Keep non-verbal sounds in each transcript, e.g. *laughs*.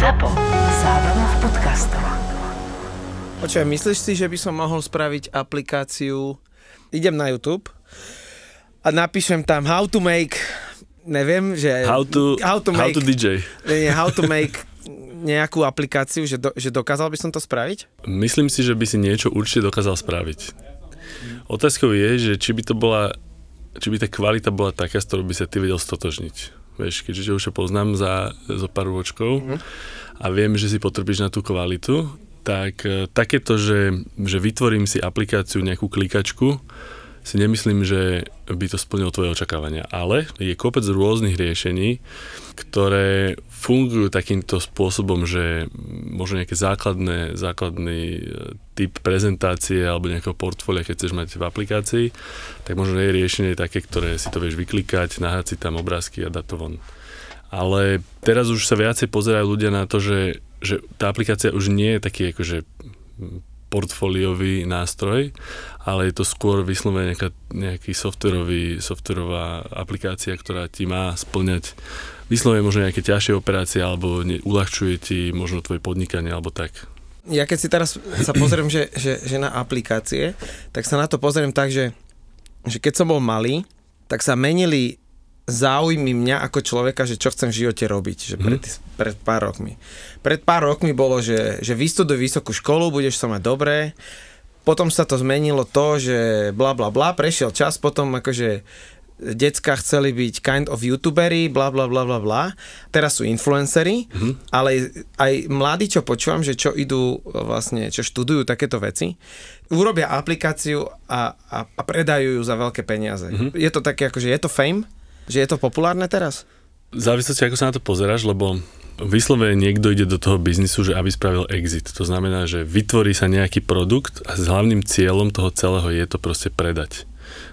ZAPO. Zábrná v podcastov. Počujem, myslíš si, že by som mohol spraviť aplikáciu, idem na YouTube a napíšem tam how to make, neviem, že... How to, how to, how make, to DJ. nie, how to make nejakú aplikáciu, že, do, že dokázal by som to spraviť? Myslím si, že by si niečo určite dokázal spraviť. Otázkou je, že či by to bola, či by tá kvalita bola taká, s ktorou by sa ty vedel stotožniť. Vieš, keďže už poznám za, za pár ročkov mm. a viem, že si potrebíš na tú kvalitu, tak e, takéto, že, že vytvorím si aplikáciu, nejakú klikačku, si nemyslím, že by to splnilo tvoje očakávania. Ale je kopec rôznych riešení, ktoré fungujú takýmto spôsobom, že možno nejaké základné, základný e, typ prezentácie alebo nejakého portfólia, keď chceš mať v aplikácii, tak možno je riešenie také, ktoré si to vieš vyklikať, nahrať si tam obrázky a dať to von. Ale teraz už sa viacej pozerajú ľudia na to, že, že tá aplikácia už nie je taký akože portfóliový nástroj, ale je to skôr vyslovene nejaká, nejaký softwarový, softwarová aplikácia, ktorá ti má splňať vyslovene možno nejaké ťažšie operácie alebo ne, uľahčuje ti možno tvoje podnikanie alebo tak. Ja keď si teraz sa pozriem, že, že, že na aplikácie, tak sa na to pozriem tak, že, že keď som bol malý, tak sa menili záujmy mňa ako človeka, že čo chcem v živote robiť, že pred, mm. pred pár rokmi. Pred pár rokmi bolo, že, že vystuduj vysokú školu, budeš sa mať dobré, potom sa to zmenilo to, že bla bla bla, prešiel čas, potom akože decka chceli byť kind of youtuberi, bla bla bla bla bla. Teraz sú influenceri, mm-hmm. ale aj mladí, čo počúvam, že čo idú vlastne, čo študujú takéto veci, urobia aplikáciu a, a, a predajú ju za veľké peniaze. Mm-hmm. Je to také, akože je to fame? Že je to populárne teraz? Závisí, ako sa na to pozeráš, lebo vyslovene niekto ide do toho biznisu, že aby spravil exit. To znamená, že vytvorí sa nejaký produkt a s hlavným cieľom toho celého je to proste predať.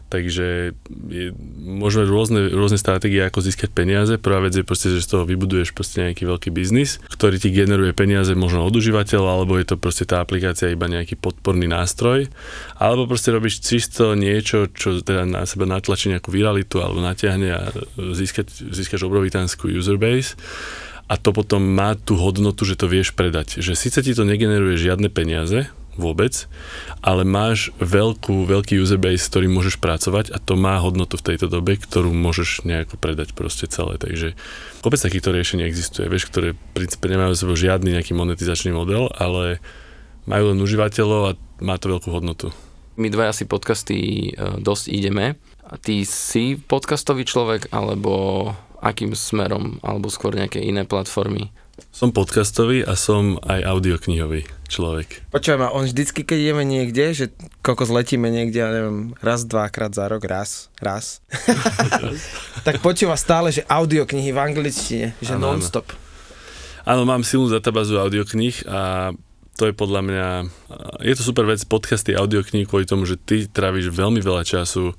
Takže je, môžeme rôzne, rôzne stratégie, ako získať peniaze. Prvá vec je proste, že z toho vybuduješ proste nejaký veľký biznis, ktorý ti generuje peniaze možno od užívateľa, alebo je to proste tá aplikácia iba nejaký podporný nástroj, alebo proste robíš čisto niečo, čo teda na seba natlačí nejakú viralitu alebo natiahne a získať, získaš obrovitánsku user base a to potom má tú hodnotu, že to vieš predať. Že síce ti to negeneruje žiadne peniaze, vôbec, ale máš veľkú, veľký user base, s ktorým môžeš pracovať a to má hodnotu v tejto dobe, ktorú môžeš nejako predať proste celé. Takže kopec takýchto riešení existuje, vieš, ktoré v princípe nemajú sebou žiadny nejaký monetizačný model, ale majú len užívateľov a má to veľkú hodnotu. My dva asi podcasty e, dosť ideme. Ty si podcastový človek, alebo akým smerom, alebo skôr nejaké iné platformy? Som podcastový a som aj audioknihový človek. Počujem, a on vždycky, keď ideme niekde, že koľko zletíme niekde, ja neviem, raz, dvakrát za rok, raz, raz, *laughs* tak počúva stále, že audioknihy v angličtine, že ano, non-stop. Áno, mám silnú databázu audioknih a to je podľa mňa, je to super vec, podcasty audiokníh kvôli tomu, že ty tráviš veľmi veľa času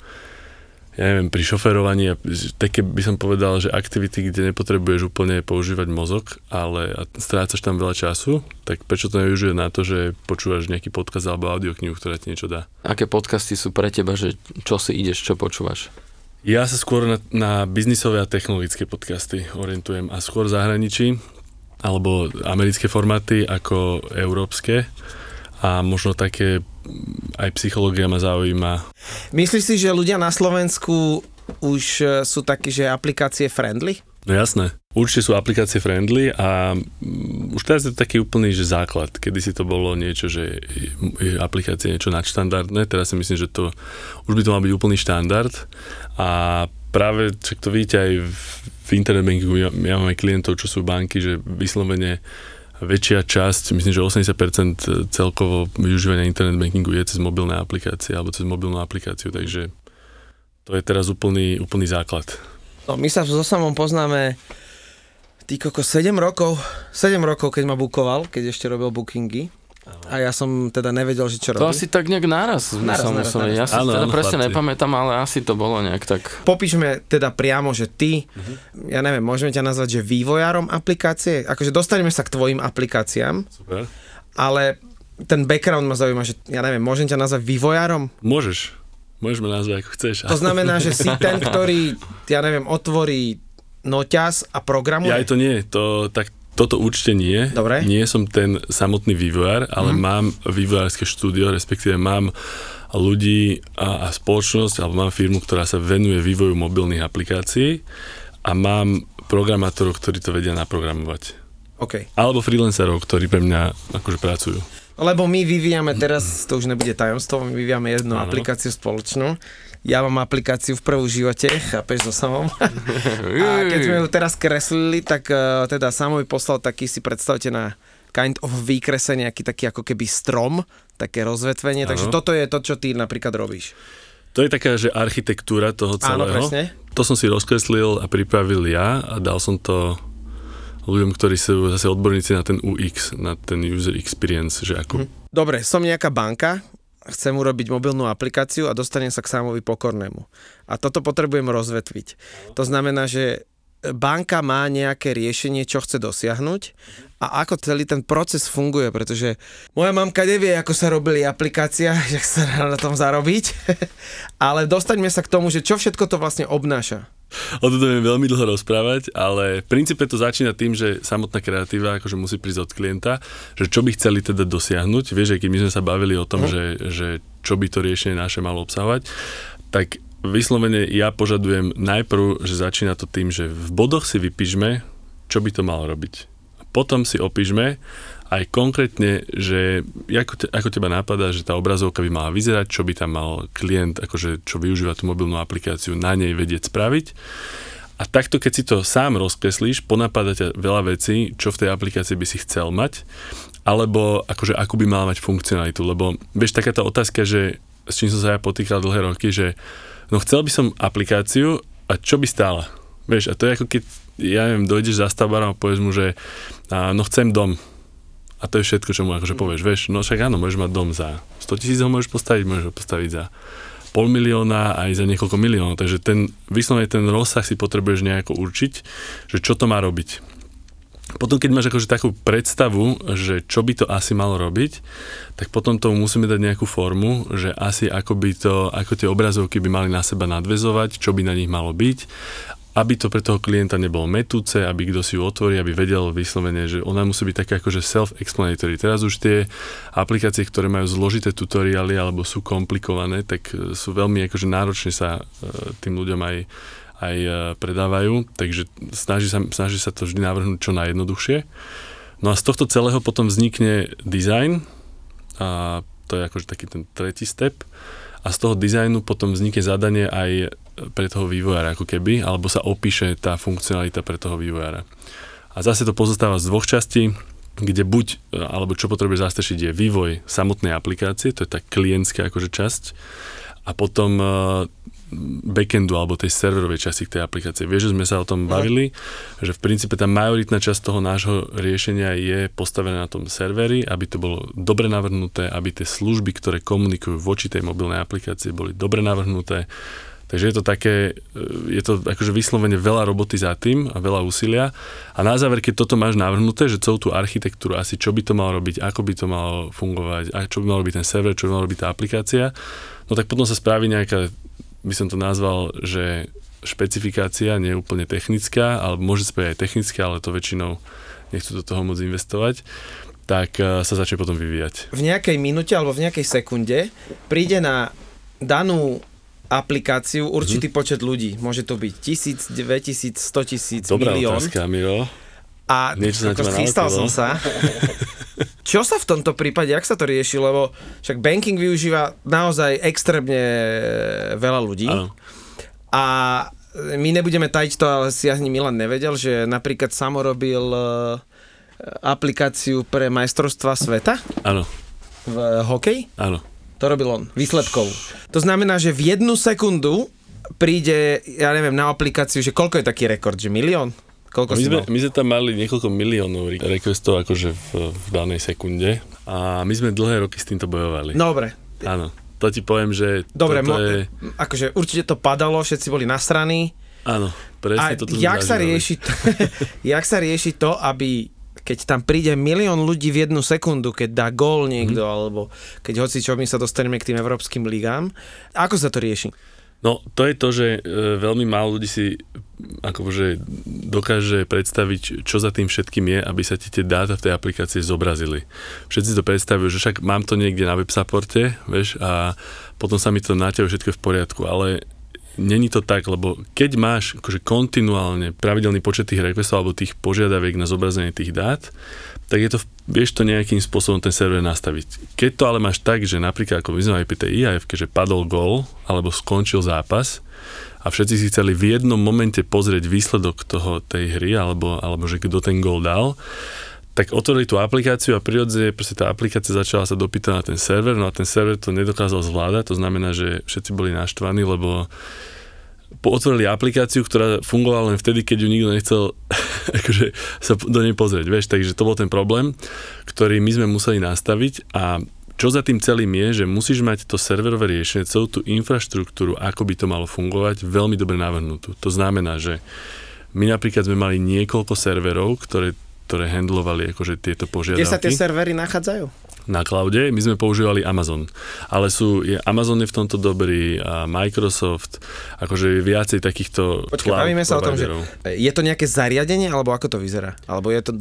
ja neviem, pri šoferovaní, také by som povedal, že aktivity, kde nepotrebuješ úplne používať mozog, ale strácaš tam veľa času, tak prečo to nevyužije na to, že počúvaš nejaký podcast alebo audioknihu, ktorá ti niečo dá? Aké podcasty sú pre teba, že čo si ideš, čo počúvaš? Ja sa skôr na, na biznisové a technologické podcasty orientujem a skôr v zahraničí, alebo americké formáty ako európske a možno také aj psychológia ma zaujíma. Myslíš si, že ľudia na Slovensku už e, sú takí, že aplikácie friendly? No jasné. Určite sú aplikácie friendly a mm, už teraz je to taký úplný že základ. Kedy si to bolo niečo, že je aplikácia niečo nadštandardné, teraz si myslím, že to už by to mal byť úplný štandard a práve, čak to vidíte aj v internet bankingu, ja, ja mám aj klientov, čo sú banky, že vyslovene väčšia časť, myslím, že 80% celkovo využívania internet bankingu je cez mobilné aplikácie alebo cez mobilnú aplikáciu, takže to je teraz úplný, úplný základ. No, my sa so samom poznáme koko 7 rokov, 7 rokov, keď ma bukoval, keď ešte robil bookingy. A ja som teda nevedel, že čo robí. To asi tak nejak. Naraz, som naraz, musel, naraz. Ja si Áno, teda presne chlapci. nepamätám, ale asi to bolo nejak tak. Popíšme teda priamo, že ty, uh-huh. ja neviem, môžeme ťa nazvať, že vývojárom aplikácie? Akože dostaneme sa k tvojim aplikáciám, Super. ale ten background ma zaujíma, že ja neviem, môžem ťa nazvať vývojárom? Môžeš. Môžeš ma nazvať ako chceš. To znamená, že si ten, ktorý, ja neviem, otvorí noťaz a programuje? Ja aj to nie, to tak toto určite nie. Dobre. Nie som ten samotný vývojár, ale Mhm. mám vývojárske štúdio, respektíve mám ľudí a, a spoločnosť, alebo mám firmu, ktorá sa venuje vývoju mobilných aplikácií a mám programátorov, ktorí to vedia naprogramovať. OK. Alebo freelancerov, ktorí pre mňa akože pracujú. Lebo my vyvíjame teraz, to už nebude tajomstvo, my vyvíjame jednu Áno. aplikáciu spoločnú. Ja mám aplikáciu v prvú živote, chápeš, so samom. *laughs* A keď sme ju teraz kreslili, tak uh, teda Samo mi poslal taký, si predstavte na kind of výkrese nejaký taký ako keby strom, také rozvetvenie, takže Áno. toto je to, čo ty napríklad robíš. To je taká, že architektúra toho Áno, celého. presne. To som si rozkreslil a pripravil ja a dal som to ľuďom, ktorí sú zase odborníci na ten UX, na ten user experience, že ako... Dobre, som nejaká banka, chcem urobiť mobilnú aplikáciu a dostanem sa k Samovi Pokornému. A toto potrebujem rozvetviť. To znamená, že banka má nejaké riešenie, čo chce dosiahnuť a ako celý ten proces funguje, pretože moja mamka nevie, ako sa robili aplikácia, že *laughs* sa dá na tom zarobiť, *laughs* ale dostaňme sa k tomu, že čo všetko to vlastne obnáša. O tom je veľmi dlho rozprávať, ale v princípe to začína tým, že samotná kreatíva akože musí prísť od klienta, že čo by chceli teda dosiahnuť. Vieš, keď my sme sa bavili o tom, že, že čo by to riešenie naše malo obsahovať, tak vyslovene ja požadujem najprv, že začína to tým, že v bodoch si vypíšme, čo by to malo robiť. Potom si opíšme aj konkrétne, že ako, te, ako teba napadá, že tá obrazovka by mala vyzerať, čo by tam mal klient, akože čo využíva tú mobilnú aplikáciu, na nej vedieť spraviť. A takto, keď si to sám rozkreslíš, ponapadá ťa veľa vecí, čo v tej aplikácii by si chcel mať, alebo akože akú by mala mať funkcionalitu, lebo vieš, taká tá otázka, že s čím som sa ja potýkal dlhé roky, že no chcel by som aplikáciu a čo by stála? Vieš, a to je ako keď, ja neviem, dojdeš za stavbarom a povieš mu, že a, no chcem dom. A to je všetko, čo mu akože povieš. Vieš, no však áno, môžeš mať dom za 100 tisíc ho môžeš postaviť, môžeš ho postaviť za pol milióna aj za niekoľko miliónov. Takže ten, vyslovene ten rozsah si potrebuješ nejako určiť, že čo to má robiť. Potom, keď máš akože takú predstavu, že čo by to asi malo robiť, tak potom tomu musíme dať nejakú formu, že asi ako by to, ako tie obrazovky by mali na seba nadvezovať, čo by na nich malo byť, aby to pre toho klienta nebolo metúce, aby kto si ju otvorí, aby vedel vyslovene, že ona musí byť taká akože self-explanatory. Teraz už tie aplikácie, ktoré majú zložité tutoriály alebo sú komplikované, tak e, sú veľmi akože náročne sa e, tým ľuďom aj, aj e, predávajú, takže snaží sa, snaží sa to vždy navrhnúť čo najjednoduchšie. No a z tohto celého potom vznikne design a to je akože taký ten tretí step a z toho dizajnu potom vznikne zadanie aj pre toho vývojára ako keby, alebo sa opíše tá funkcionalita pre toho vývojára. A zase to pozostáva z dvoch častí, kde buď, alebo čo potrebuješ zastršiť je vývoj samotnej aplikácie, to je tá klientská akože časť, a potom uh, backendu alebo tej serverovej časti tej aplikácie. Vieš, že sme sa o tom bavili, že v princípe tá majoritná časť toho nášho riešenia je postavená na tom serveri, aby to bolo dobre navrhnuté, aby tie služby, ktoré komunikujú voči tej mobilnej aplikácii, boli dobre navrhnuté. Takže je to také, je to akože vyslovene veľa roboty za tým a veľa úsilia. A na záver, keď toto máš navrhnuté, že celú tú architektúru, asi čo by to malo robiť, ako by to malo fungovať, a čo by malo byť ten server, čo by malo byť tá aplikácia, no tak potom sa spraví nejaká, by som to nazval, že špecifikácia, nie je úplne technická, ale môže spraviť aj technická, ale to väčšinou nechcú do toho môcť investovať tak uh, sa začne potom vyvíjať. V nejakej minúte alebo v nejakej sekunde príde na danú aplikáciu určitý mm-hmm. počet ľudí. Môže to byť tisíc, dve tisíc, sto tisíc, Dobrá milión. otázka, Miro. A Niečo ako chystal som sa. *laughs* Čo sa v tomto prípade, jak sa to rieši? Lebo však banking využíva naozaj extrémne veľa ľudí. Áno. A my nebudeme tajiť to, ale si ani Milan nevedel, že napríklad Samo robil e, aplikáciu pre majstrovstva sveta Áno, v hokeji. áno. To robil on, výsledkov. To znamená, že v jednu sekundu príde, ja neviem, na aplikáciu, že koľko je taký rekord, že milión? Koľko My si sme, mal? my sme tam mali niekoľko miliónov re- requestov akože v, v danej sekunde a my sme dlhé roky s týmto bojovali. Dobre, Áno, to ti poviem, že dobre, toto mo- je... akože určite to padalo, všetci boli nasraní. Áno, A presne toto sme jak sa, rieši to, *laughs* jak sa rieši to, aby keď tam príde milión ľudí v jednu sekundu, keď dá gól niekto, mm. alebo keď hoci čo, my sa dostaneme k tým európskym ligám, ako sa to rieši? No, to je to, že e, veľmi málo ľudí si akože dokáže predstaviť, čo za tým všetkým je, aby sa ti tie dáta v tej aplikácii zobrazili. Všetci to predstavujú, že však mám to niekde na web supporte, vieš, a potom sa mi to naťahuje všetko v poriadku, ale Není to tak, lebo keď máš akože kontinuálne pravidelný počet tých requestov alebo tých požiadaviek na zobrazenie tých dát, tak je to, vieš to nejakým spôsobom ten server nastaviť. Keď to ale máš tak, že napríklad ako pri tej IAF, že padol gol alebo skončil zápas a všetci si chceli v jednom momente pozrieť výsledok toho tej hry alebo, alebo že kto ten gol dal, tak otvorili tú aplikáciu a prirodzene proste tá aplikácia začala sa dopýtať na ten server, no a ten server to nedokázal zvládať, to znamená, že všetci boli naštvaní, lebo otvorili aplikáciu, ktorá fungovala len vtedy, keď ju nikto nechcel *laughs* akože, sa do nej pozrieť, vieš, takže to bol ten problém, ktorý my sme museli nastaviť a čo za tým celým je, že musíš mať to serverové riešenie, celú tú infraštruktúru, ako by to malo fungovať, veľmi dobre navrhnutú. To znamená, že my napríklad sme mali niekoľko serverov, ktoré ktoré handlovali akože tieto požiadavky. Kde sa tie servery nachádzajú? na cloude, my sme používali Amazon. Ale sú, je, Amazon je v tomto dobrý, a Microsoft, akože viacej takýchto Počkaj, bavíme sa o tom, že je to nejaké zariadenie, alebo ako to vyzerá? Alebo je to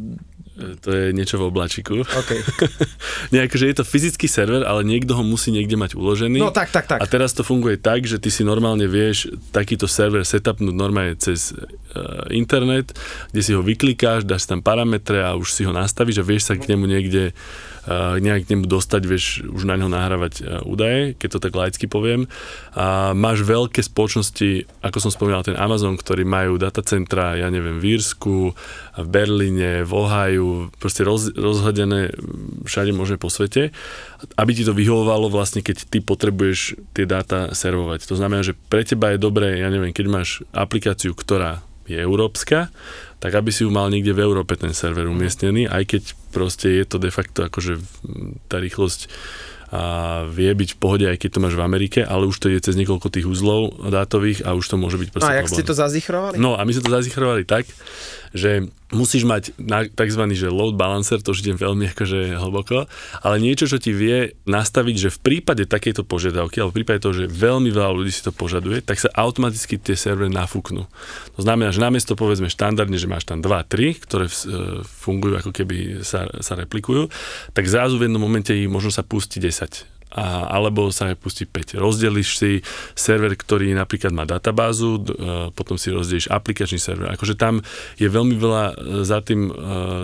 to je niečo v oblačiku. Okay. *laughs* Nejak, že je to fyzický server, ale niekto ho musí niekde mať uložený. No tak, tak, tak. A teraz to funguje tak, že ty si normálne vieš takýto server setupnúť normálne cez uh, internet, kde si ho vyklikáš, dáš tam parametre a už si ho nastavíš a vieš sa k nemu niekde nejak k nemu dostať, vieš už na neho nahrávať uh, údaje, keď to tak laicky poviem. A máš veľké spoločnosti, ako som spomínal, ten Amazon, ktorí majú datacentra, ja neviem, v Írsku, v Berlíne, v Ohio, proste roz, rozhodené všade možné po svete, aby ti to vyhovovalo vlastne, keď ty potrebuješ tie dáta servovať. To znamená, že pre teba je dobré, ja neviem, keď máš aplikáciu, ktorá je európska, tak aby si ju mal niekde v Európe ten server umiestnený, aj keď proste je to de facto akože tá rýchlosť a vie byť v pohode, aj keď to máš v Amerike, ale už to ide cez niekoľko tých uzlov dátových a už to môže byť proste A jak ste to zazichrovali? No a my sme to zazichrovali tak, že musíš mať tzv. Že load balancer, to už idem veľmi akože hlboko, ale niečo, čo ti vie nastaviť, že v prípade takejto požiadavky, alebo v prípade toho, že veľmi veľa ľudí si to požaduje, tak sa automaticky tie servery nafúknú. To znamená, že namiesto povedzme štandardne, že máš tam 2-3, ktoré e, fungujú ako keby sa, sa replikujú, tak zrazu v jednom momente ich možno sa pustí 10 a, alebo sa pustí 5. Rozdeliš si server, ktorý napríklad má databázu, e, potom si rozdelíš aplikačný server. Akože tam je veľmi veľa e, za tým e,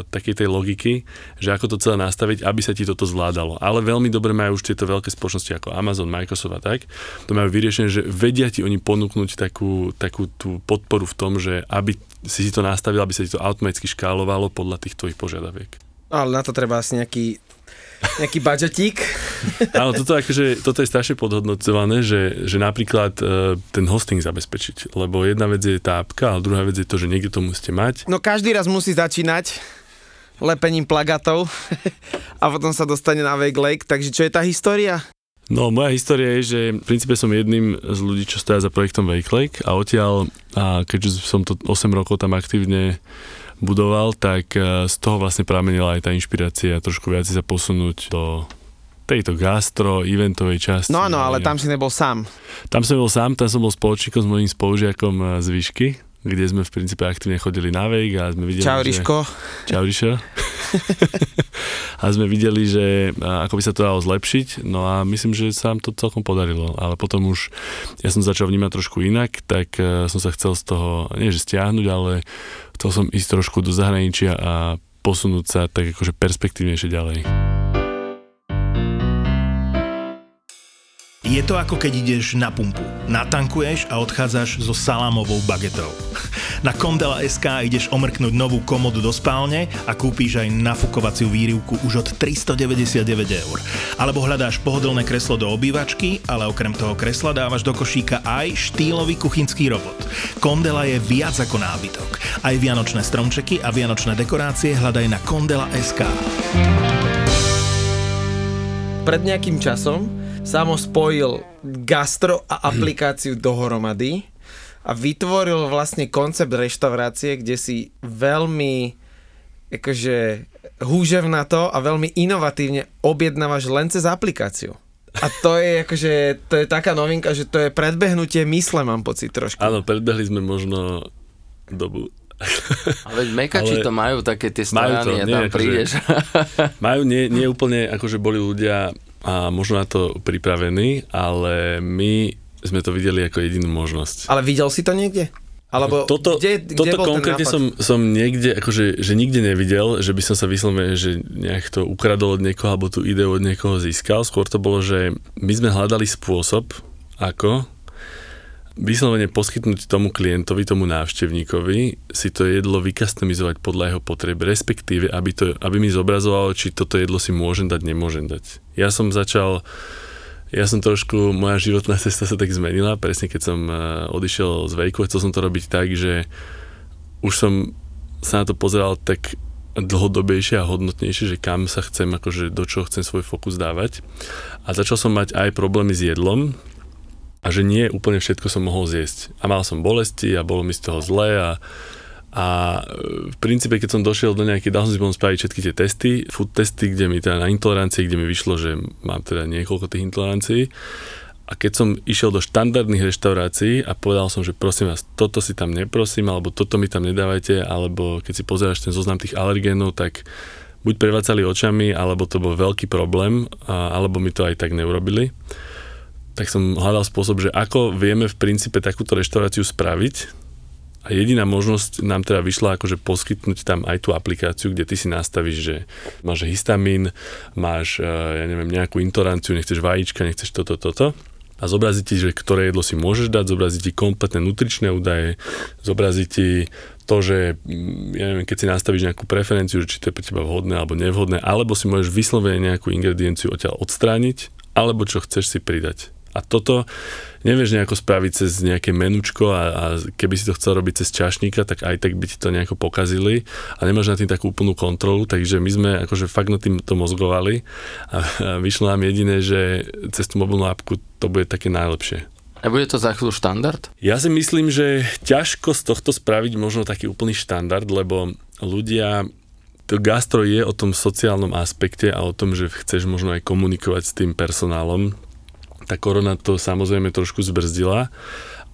takej tej logiky, že ako to celé nastaviť, aby sa ti toto zvládalo. Ale veľmi dobre majú už tieto veľké spoločnosti ako Amazon, Microsoft a tak. To majú vyriešené, že vedia ti oni ponúknuť takú, takú tú podporu v tom, že aby si si to nastavil, aby sa ti to automaticky škálovalo podľa tých tvojich požiadaviek. Ale na to treba asi nejaký nejaký budžetík. Áno, toto, akože, toto je strašne podhodnocované, že, že napríklad e, ten hosting zabezpečiť, lebo jedna vec je tá apka, ale druhá vec je to, že niekde to musíte mať. No každý raz musí začínať lepením plagátov *laughs* a potom sa dostane na Wake Lake, takže čo je tá história? No, moja história je, že v princípe som jedným z ľudí, čo stoja za projektom Wake Lake a odtiaľ, a keďže som to 8 rokov tam aktívne budoval, tak e, z toho vlastne pramenila aj tá inšpirácia trošku viac sa posunúť do tejto gastro, eventovej časti. No áno, ale tam si nebol sám. Tam som bol sám, tam som bol spoločníkom s mojím spolužiakom e, z výšky, kde sme v princípe aktívne chodili na vejk a sme videli, Čau. Že... Čau, Rišo. *laughs* a sme videli, že ako by sa to dalo zlepšiť, no a myslím, že sa nám to celkom podarilo, ale potom už ja som začal vnímať trošku inak, tak e, som sa chcel z toho, nie že stiahnuť, ale chcel som ísť trošku do zahraničia a posunúť sa tak akože perspektívnejšie ďalej. Je to ako keď ideš na pumpu. Natankuješ a odchádzaš so salámovou bagetou. Na Kondela SK ideš omrknúť novú komodu do spálne a kúpíš aj nafukovaciu výrivku už od 399 eur. Alebo hľadáš pohodlné kreslo do obývačky, ale okrem toho kresla dávaš do košíka aj štýlový kuchynský robot. Kondela je viac ako nábytok. Aj vianočné stromčeky a vianočné dekorácie hľadaj na Kondela SK. Pred nejakým časom Samo spojil gastro a aplikáciu dohromady a vytvoril vlastne koncept reštaurácie, kde si veľmi akože húžev na to a veľmi inovatívne objednávaš len cez aplikáciu. A to je akože, to je taká novinka, že to je predbehnutie mysle, mám pocit trošku. Áno, predbehli sme možno dobu. *laughs* A veď mekači Ale- to majú také tie Majú to, strany nie, tam akože- prídeš. Majú nie, nie úplne, akože boli ľudia a možno na to pripravení, ale my sme to videli ako jedinú možnosť. Ale videl si to niekde? Alebo toto, kde, kde toto bol konkrétne som, som niekde, akože, že nikde nevidel, že by som sa vyslovene, že nejak to ukradol od niekoho, alebo tú ideu od niekoho získal. Skôr to bolo, že my sme hľadali spôsob, ako vyslovene poskytnúť tomu klientovi, tomu návštevníkovi si to jedlo vykastomizovať podľa jeho potreb, respektíve, aby, to, aby mi zobrazovalo, či toto jedlo si môžem dať, nemôžem dať. Ja som začal ja som trošku, moja životná cesta sa tak zmenila, presne keď som eh, odišiel z Vejku, chcel som to robiť tak, že už som sa na to pozeral tak dlhodobejšie a hodnotnejšie, že kam sa chcem, akože do čoho chcem svoj fokus dávať. A začal som mať aj problémy s jedlom a že nie úplne všetko som mohol zjesť. A mal som bolesti a bolo mi z toho zle a a e, v princípe, keď som došiel do nejakej, dal som si potom spraviť všetky tie testy, food testy, kde mi teda na intolerancie, kde mi vyšlo, že mám teda niekoľko tých intolerancií. A keď som išiel do štandardných reštaurácií a povedal som, že prosím vás, toto si tam neprosím, alebo toto mi tam nedávajte, alebo keď si pozeráš ten zoznam tých alergénov, tak buď prevacali očami, alebo to bol veľký problém, alebo mi to aj tak neurobili. Tak som hľadal spôsob, že ako vieme v princípe takúto reštauráciu spraviť, a jediná možnosť nám teda vyšla akože poskytnúť tam aj tú aplikáciu, kde ty si nastavíš, že máš histamín, máš, eh, ja neviem, nejakú intoleranciu, nechceš vajíčka, nechceš toto, toto. A zobrazí ti, že ktoré jedlo si môžeš dať, zobrazí ti kompletné nutričné údaje, zobrazí ti to, že mm, ja neviem, keď si nastavíš nejakú preferenciu, že či to je pre teba vhodné alebo nevhodné, alebo si môžeš vyslovene nejakú ingredienciu odtiaľ odstrániť, alebo čo chceš si pridať. A toto nevieš nejako spraviť cez nejaké menučko a, a keby si to chcel robiť cez čašníka, tak aj tak by ti to nejako pokazili a nemáš na tým takú úplnú kontrolu, takže my sme akože fakt na tým to mozgovali a, a vyšlo nám jediné, že cez tú mobilnú apku to bude také najlepšie. A bude to za chvíľu štandard? Ja si myslím, že ťažko z tohto spraviť možno taký úplný štandard, lebo ľudia to gastro je o tom sociálnom aspekte a o tom, že chceš možno aj komunikovať s tým personálom. Tá korona to samozrejme trošku zbrzdila,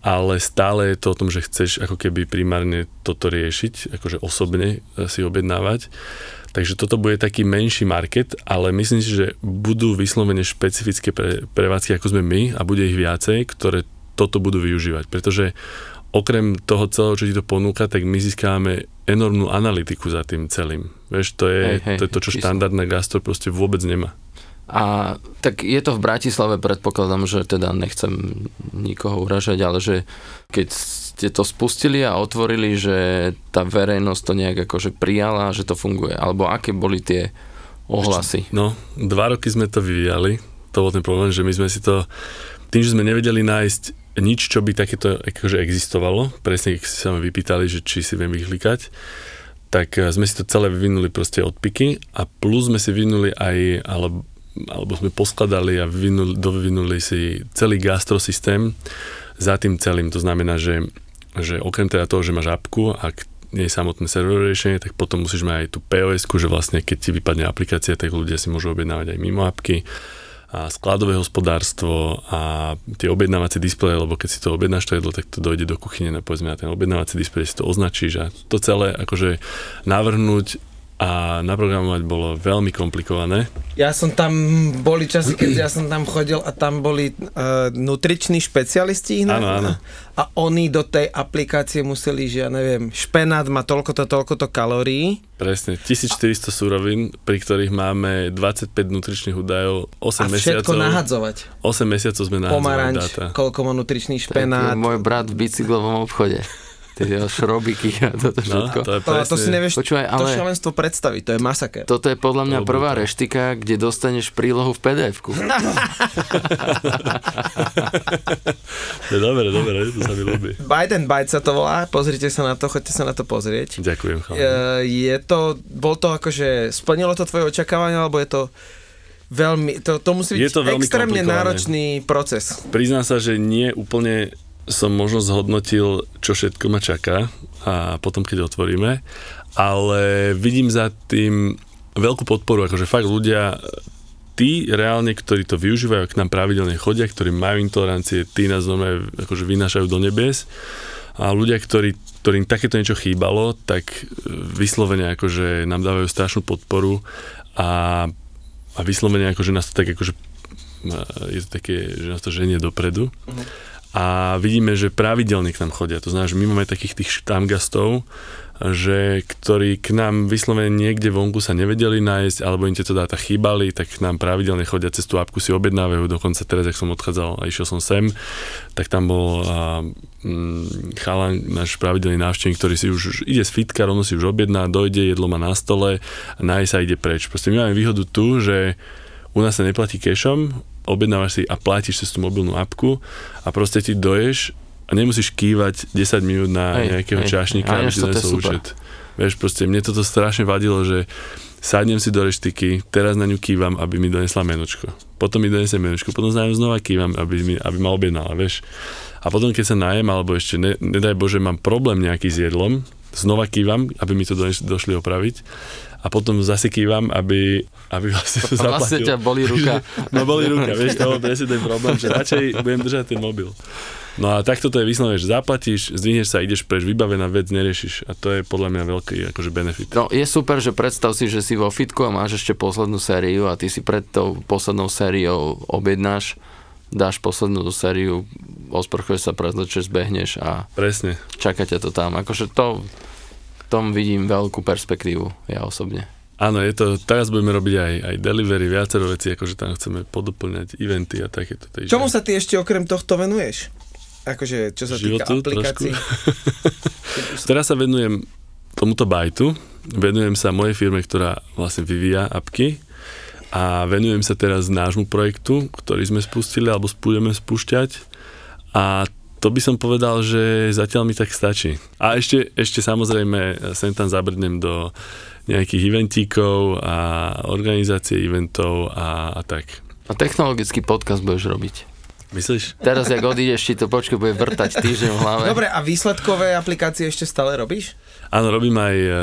ale stále je to o tom, že chceš ako keby primárne toto riešiť, akože osobne eh, si objednávať. Takže toto bude taký menší market, ale myslím si, že budú vyslovene špecifické pre, prevádzky, ako sme my a bude ich viacej, ktoré toto budú využívať. Pretože okrem toho celého, čo ti to ponúka, tak my získávame enormnú analytiku za tým celým. Vieš, to je, Hej, hej, to, je to, čo štandardné gastro proste vôbec nemá. A tak je to v Bratislave, predpokladám, že teda nechcem nikoho uražať, ale že keď ste to spustili a otvorili, že tá verejnosť to nejak akože prijala, že to funguje, alebo aké boli tie ohlasy? No, dva roky sme to vyvíjali. To bol ten problém, že my sme si to, tým, že sme nevedeli nájsť nič, čo by takéto akože existovalo, presne keď si sa ma vypýtali, že či si viem vyhlikať, tak eh, sme si to celé vyvinuli proste od piky a plus sme si vyvinuli aj, alebo, alebo sme poskladali a vyvinuli, dovyvinuli si celý gastrosystém za tým celým. To znamená, že, že okrem teda toho, že máš apku a k nej samotné serverové riešenie, tak potom musíš mať aj tú pos že vlastne keď ti vypadne aplikácia, tak ľudia si môžu objednávať aj mimo apky a skladové hospodárstvo a tie objednávacie displeje, lebo keď si to objednáš to jedlo, tak to dojde do kuchyne na, povedzme, na ten objednávací displej, si to označíš a to celé akože navrhnúť a naprogramovať bolo veľmi komplikované. Ja som tam, boli časy, keď ja som tam chodil a tam boli uh, nutriční špecialisti. Áno, áno. A oni do tej aplikácie museli, že ja neviem, špenát má toľkoto, toľkoto kalórií. Presne, 1400 súrovín, pri ktorých máme 25 nutričných údajov, 8 A všetko mesiacov. nahadzovať. 8 mesiacov sme nahadzovali Pomaranč, dáta. koľko má nutričný Tak špenát. môj brat v bicyklovom obchode. Tie šrobiky a toto No, všetko. to je To, presne. to si nevieš Počúvaj, to ale- šialenstvo predstaviť, to je masaker. Toto je podľa mňa To prvá reštika, kde dostaneš prílohu v PDF-ku. *laughs* To je dobre, dobre, to sa mi ľúbi. Biden Byte sa to volá, pozrite sa na to, choďte sa na to pozrieť. Ďakujem, chalani. Je, to, bol to akože, splnilo to tvoje očakávania, alebo je to veľmi, to, to musí byť Je to veľmi extrémne náročný proces. Priznám sa, že nie úplne som možno zhodnotil, čo všetko ma čaká a potom, keď otvoríme, ale vidím za tým veľkú podporu, akože fakt ľudia, tí reálne, ktorí to využívajú, k nám pravidelne chodia, ktorí majú intolerancie, tí nás normálne akože vynášajú do nebies. A ľudia, ktorí, ktorým takéto niečo chýbalo, tak e, vyslovene akože nám dávajú strašnú podporu a, a vyslovene akože nás to tak akože e, je to také, že nás to ženie dopredu. A vidíme, že pravidelne k nám chodia. To znamená, že my máme takých tých štamgastov, že ktorí k nám vyslovene niekde vonku sa nevedeli nájsť, alebo im tieto dáta chýbali, tak k nám pravidelne chodia cez tú apku, si objednávajú. Dokonca teraz, ak som odchádzal a išiel som sem, tak tam bol a, mm, chalan, náš pravidelný návštevník, ktorý si už ide z fitka, rovno si už objedná, dojde, jedlo má na stole, nájde sa ide preč. Proste my máme výhodu tu, že u nás sa neplatí cashom, objednávaš si a platíš cez tú mobilnú apku a proste ti doješ a nemusíš kývať 10 minút na Hej, nejakého hej. čašníka, aby je donesol účet. Vieš, proste mne toto strašne vadilo, že sadnem si do reštiky, teraz na ňu kývam, aby mi donesla menučko. Potom mi donesie menučko, potom za ňu znova kývam, aby, mi, aby ma objednala, vieš. A potom, keď sa najem, alebo ešte, ne, nedaj Bože, mám problém nejaký s jedlom, znova kývam, aby mi to došli opraviť. A potom zase kývam, aby, aby vlastne to vlastne zaplatil. ťa bolí ruka. *laughs* No boli ruka, vieš, to bol presne ten problém, že radšej budem držať ten mobil. No a takto to je vyslovene, že zaplatíš, zdvihneš sa, ideš preč, vybavená vec, neriešiš. A to je podľa mňa veľký akože benefit. No je super, že predstav si, že si vo fitku a máš ešte poslednú sériu a ty si pred tou poslednou sériou objednáš, dáš poslednú sériu, osprchuješ sa, prezlečeš, zbehneš a Presne. čaká ťa to tam. Akože to, tom vidím veľkú perspektívu, ja osobne. Áno, je to, teraz budeme robiť aj, aj delivery, viacero vecí, akože tam chceme podoplňať eventy a takéto. Takže... Čomu sa ty ešte okrem tohto venuješ? Akože, čo sa týka Životu aplikácií. *laughs* Teraz sa venujem tomuto bajtu, venujem sa mojej firme, ktorá vlastne vyvíja apky a venujem sa teraz nášmu projektu, ktorý sme spustili alebo budeme spúšťať a to by som povedal, že zatiaľ mi tak stačí. A ešte, ešte samozrejme sem tam zabrdnem do nejakých eventíkov a organizácie eventov a, a tak. A technologický podcast budeš robiť. Myslíš? Teraz, jak odídeš, ti to počkej bude vrtať týždeň v hlave. Dobre, a výsledkové aplikácie ešte stále robíš? Áno, robím aj, e, e,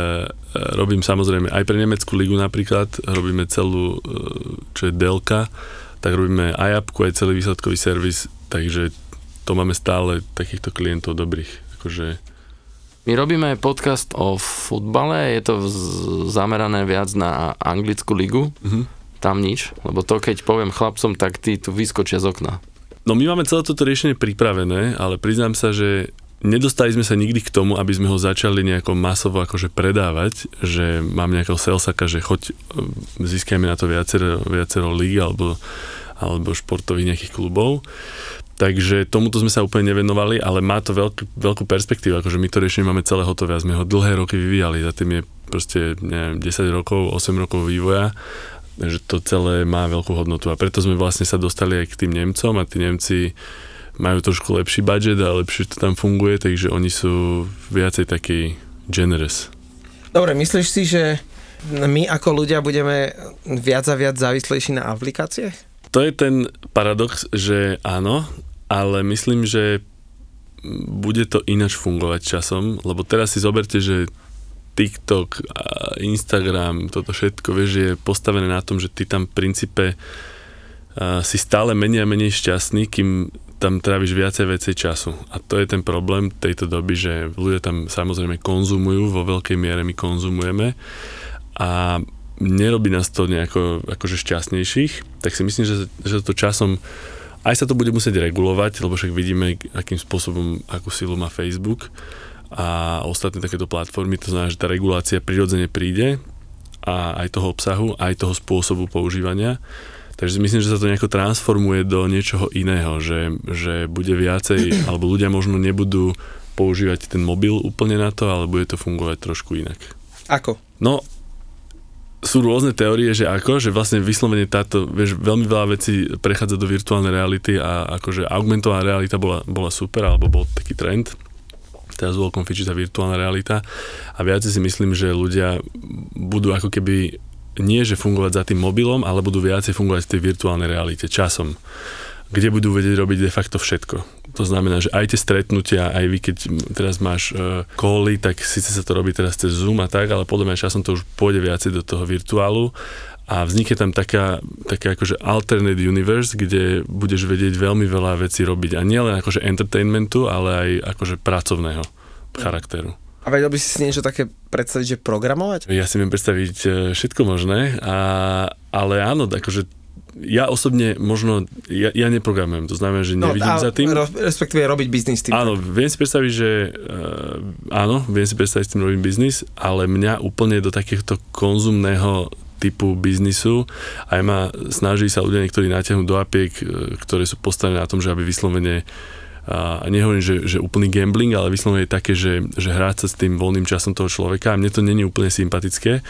robím samozrejme aj pre Nemeckú ligu napríklad, robíme celú, e, čo je Delka, tak robíme aj appku, aj celý výsledkový servis, takže to máme stále takýchto klientov dobrých. Akože, My robíme podcast o futbale, je to zamerané viac na anglickú ligu. Mhm. Tam nič, lebo to keď poviem chlapcom, tak tí tu vyskočia z okna. no my máme celé toto riešenie pripravené, ale priznám sa, že nedostali sme sa nikdy k tomu, aby sme ho začali nejako masovo akože predávať, že mám nejakého salesaka, že choď, e, získajme na to viacero, viacero líg alebo, alebo športových nejakých klubov. Takže tomuto sme sa úplne nevenovali, ale má to veľký, veľkú perspektívu, akože my to riešenie máme celé hotové a sme ho dlhé roky vyvíjali, za tým je proste neviem, 10 rokov, 8 rokov vývoja, že to celé má veľkú hodnotu a preto sme vlastne sa dostali aj k tým Nemcom a tí Nemci majú trošku lepší budget a lepšie to tam funguje, takže oni sú viacej takí generous. Dobre, myslíš si, že my ako ľudia budeme viac a viac závislejší na aplikáciách? To je ten paradox, že áno, ale myslím, že bude to ináč fungovať časom, lebo teraz si zoberte, že TikTok, Instagram, toto všetko, vieš, je postavené na tom, že ty tam v princípe a, si stále menej a menej šťastný, kým tam tráviš viacej vecej času. A to je ten problém tejto doby, že ľudia tam samozrejme konzumujú, vo veľkej miere my konzumujeme a nerobí nás to nejako akože šťastnejších, tak si myslím, že, že to časom aj sa to bude musieť regulovať, lebo však vidíme, akým spôsobom, akú silu má Facebook a ostatné takéto platformy, to znamená, že tá regulácia prirodzene príde a aj toho obsahu, aj toho spôsobu používania. Takže myslím, že sa to nejako transformuje do niečoho iného, že, že bude viacej, *clears throat* alebo ľudia možno nebudú používať ten mobil úplne na to, ale bude to fungovať trošku inak. Ako? No, sú rôzne teórie, že ako, že vlastne vyslovene táto, vieš, veľmi veľa vecí prechádza do virtuálnej reality a akože augmentovaná realita bola, bola super, alebo bol taký trend. Teraz veľkom fičí tá virtuálna realita a viac si myslím, že ľudia budú ako keby nie, že fungovať za tým mobilom, ale budú viacej fungovať v tej virtuálnej realite časom kde budú vedieť robiť de facto všetko. To znamená, že aj tie stretnutia, aj vy, keď teraz máš uh, cally, tak síce sa to robí teraz cez Zoom a tak, ale podľa mňa časom to už pôjde viacej do toho virtuálu a vznikne tam taká, taká akože alternate universe, kde budeš vedieť veľmi veľa vecí robiť a nielen akože entertainmentu, ale aj akože pracovného charakteru. A vedel by si si niečo také predstaviť, že programovať? Ja si viem predstaviť e, všetko možné, a, ale áno, akože ja osobne možno, ja, ja neprogramujem, to znamená, že nevidím No, a za tým. respektíve robiť biznis tým. Áno, viem si predstaviť, že uh, áno, viem si predstaviť s tým robím biznis, ale mňa úplne do takéhoto konzumného typu biznisu aj ma snaží sa ľudia niektorí natiahnuť do apiek, e, ktoré sú postavené na tom, že aby vyslovene a nehovorím, že, že úplný gambling, ale vyslovene je také, že, že hrať sa s tým voľným časom toho človeka a mne to není úplne sympatické,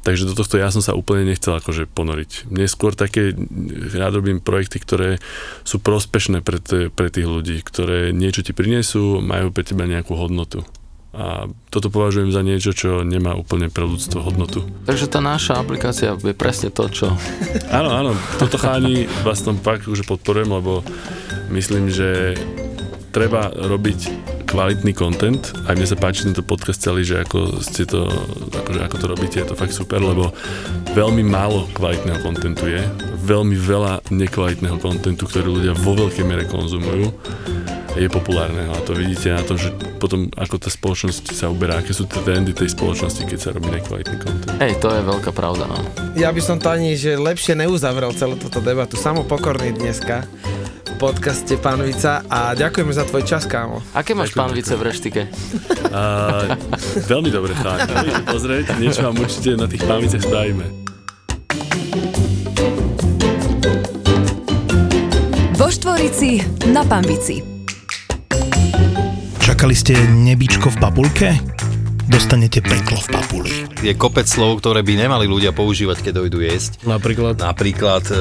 takže do tohto ja som sa úplne nechcel akože ponoriť. Mne skôr také, rád robím projekty, ktoré sú prospešné pre, t- pre tých ľudí, ktoré niečo ti prinesú, majú pre teba nejakú hodnotu. A toto považujem za niečo, čo nemá úplne pre ľudstvo hodnotu. Takže tá naša aplikácia je presne to, čo... Áno, áno, toto cháni tom fakt už podporujem, lebo myslím, že treba robiť kvalitný content. Aj mne sa páči tento podcast celý, že ako ste to, akože ako to robíte, je to fakt super, lebo veľmi málo kvalitného kontentu je, veľmi veľa nekvalitného kontentu, ktorý ľudia vo veľkej miere konzumujú je populárneho a to vidíte na to, že potom ako tá spoločnosť sa uberá, aké sú tie trendy tej spoločnosti, keď sa robí nekvalitný content. Hej, to je veľká pravda, no. Ja by som to ani že lepšie neuzavrel celú túto debatu. Samo pokorný dneska podcaste Pán Vica a ďakujeme za tvoj čas, kámo. Aké máš Ďakujem, pán Vice v reštike? A, veľmi dobre. Môžete pozrieť, niečo vám určite na tých pánvicech spravíme. Vo Štvorici na Pambici. Čakali ste nebičko v papulke? Dostanete peklo v papuli. Je kopec slov, ktoré by nemali ľudia používať, keď dojdú jesť. Napríklad Napríklad, e,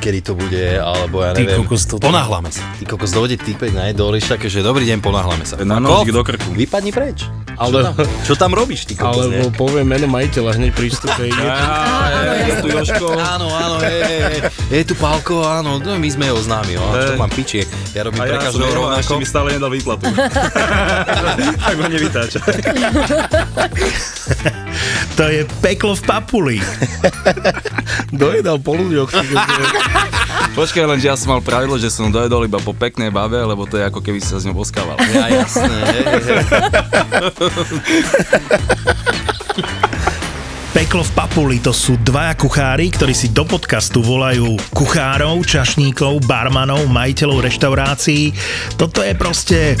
kedy to bude, alebo ja Ty neviem. kokos, toto- Ponáhľame sa. Ty kokos, dojde týpek na jedlo, také, že dobrý deň, ponáhľame sa. Na nožík do krku. Vypadni preč. Ale- Čo tam, čo tam robíš, ty kokos, Alebo ne? poviem meno majiteľa hneď prístupe. *laughs* Je tu Jožko. Áno, áno, je, je, je, je tu Pálko, áno, no, my sme jeho známi, no, čo mám pičie, ja robím pre každého rovnako. stále nedal výplatu. *laughs* *laughs* tak ma nevytáča. To je peklo v papuli. *laughs* Dojedal po ľuďoch. Počkaj, len že ja som mal pravidlo, že som dojedol iba po peknej babe, lebo to je ako keby si sa s ňou boskával. Ja, jasné. Peklo v papuli to sú dvaja kuchári, ktorí si do podcastu volajú kuchárov, čašníkov, barmanov, majiteľov reštaurácií. Toto je proste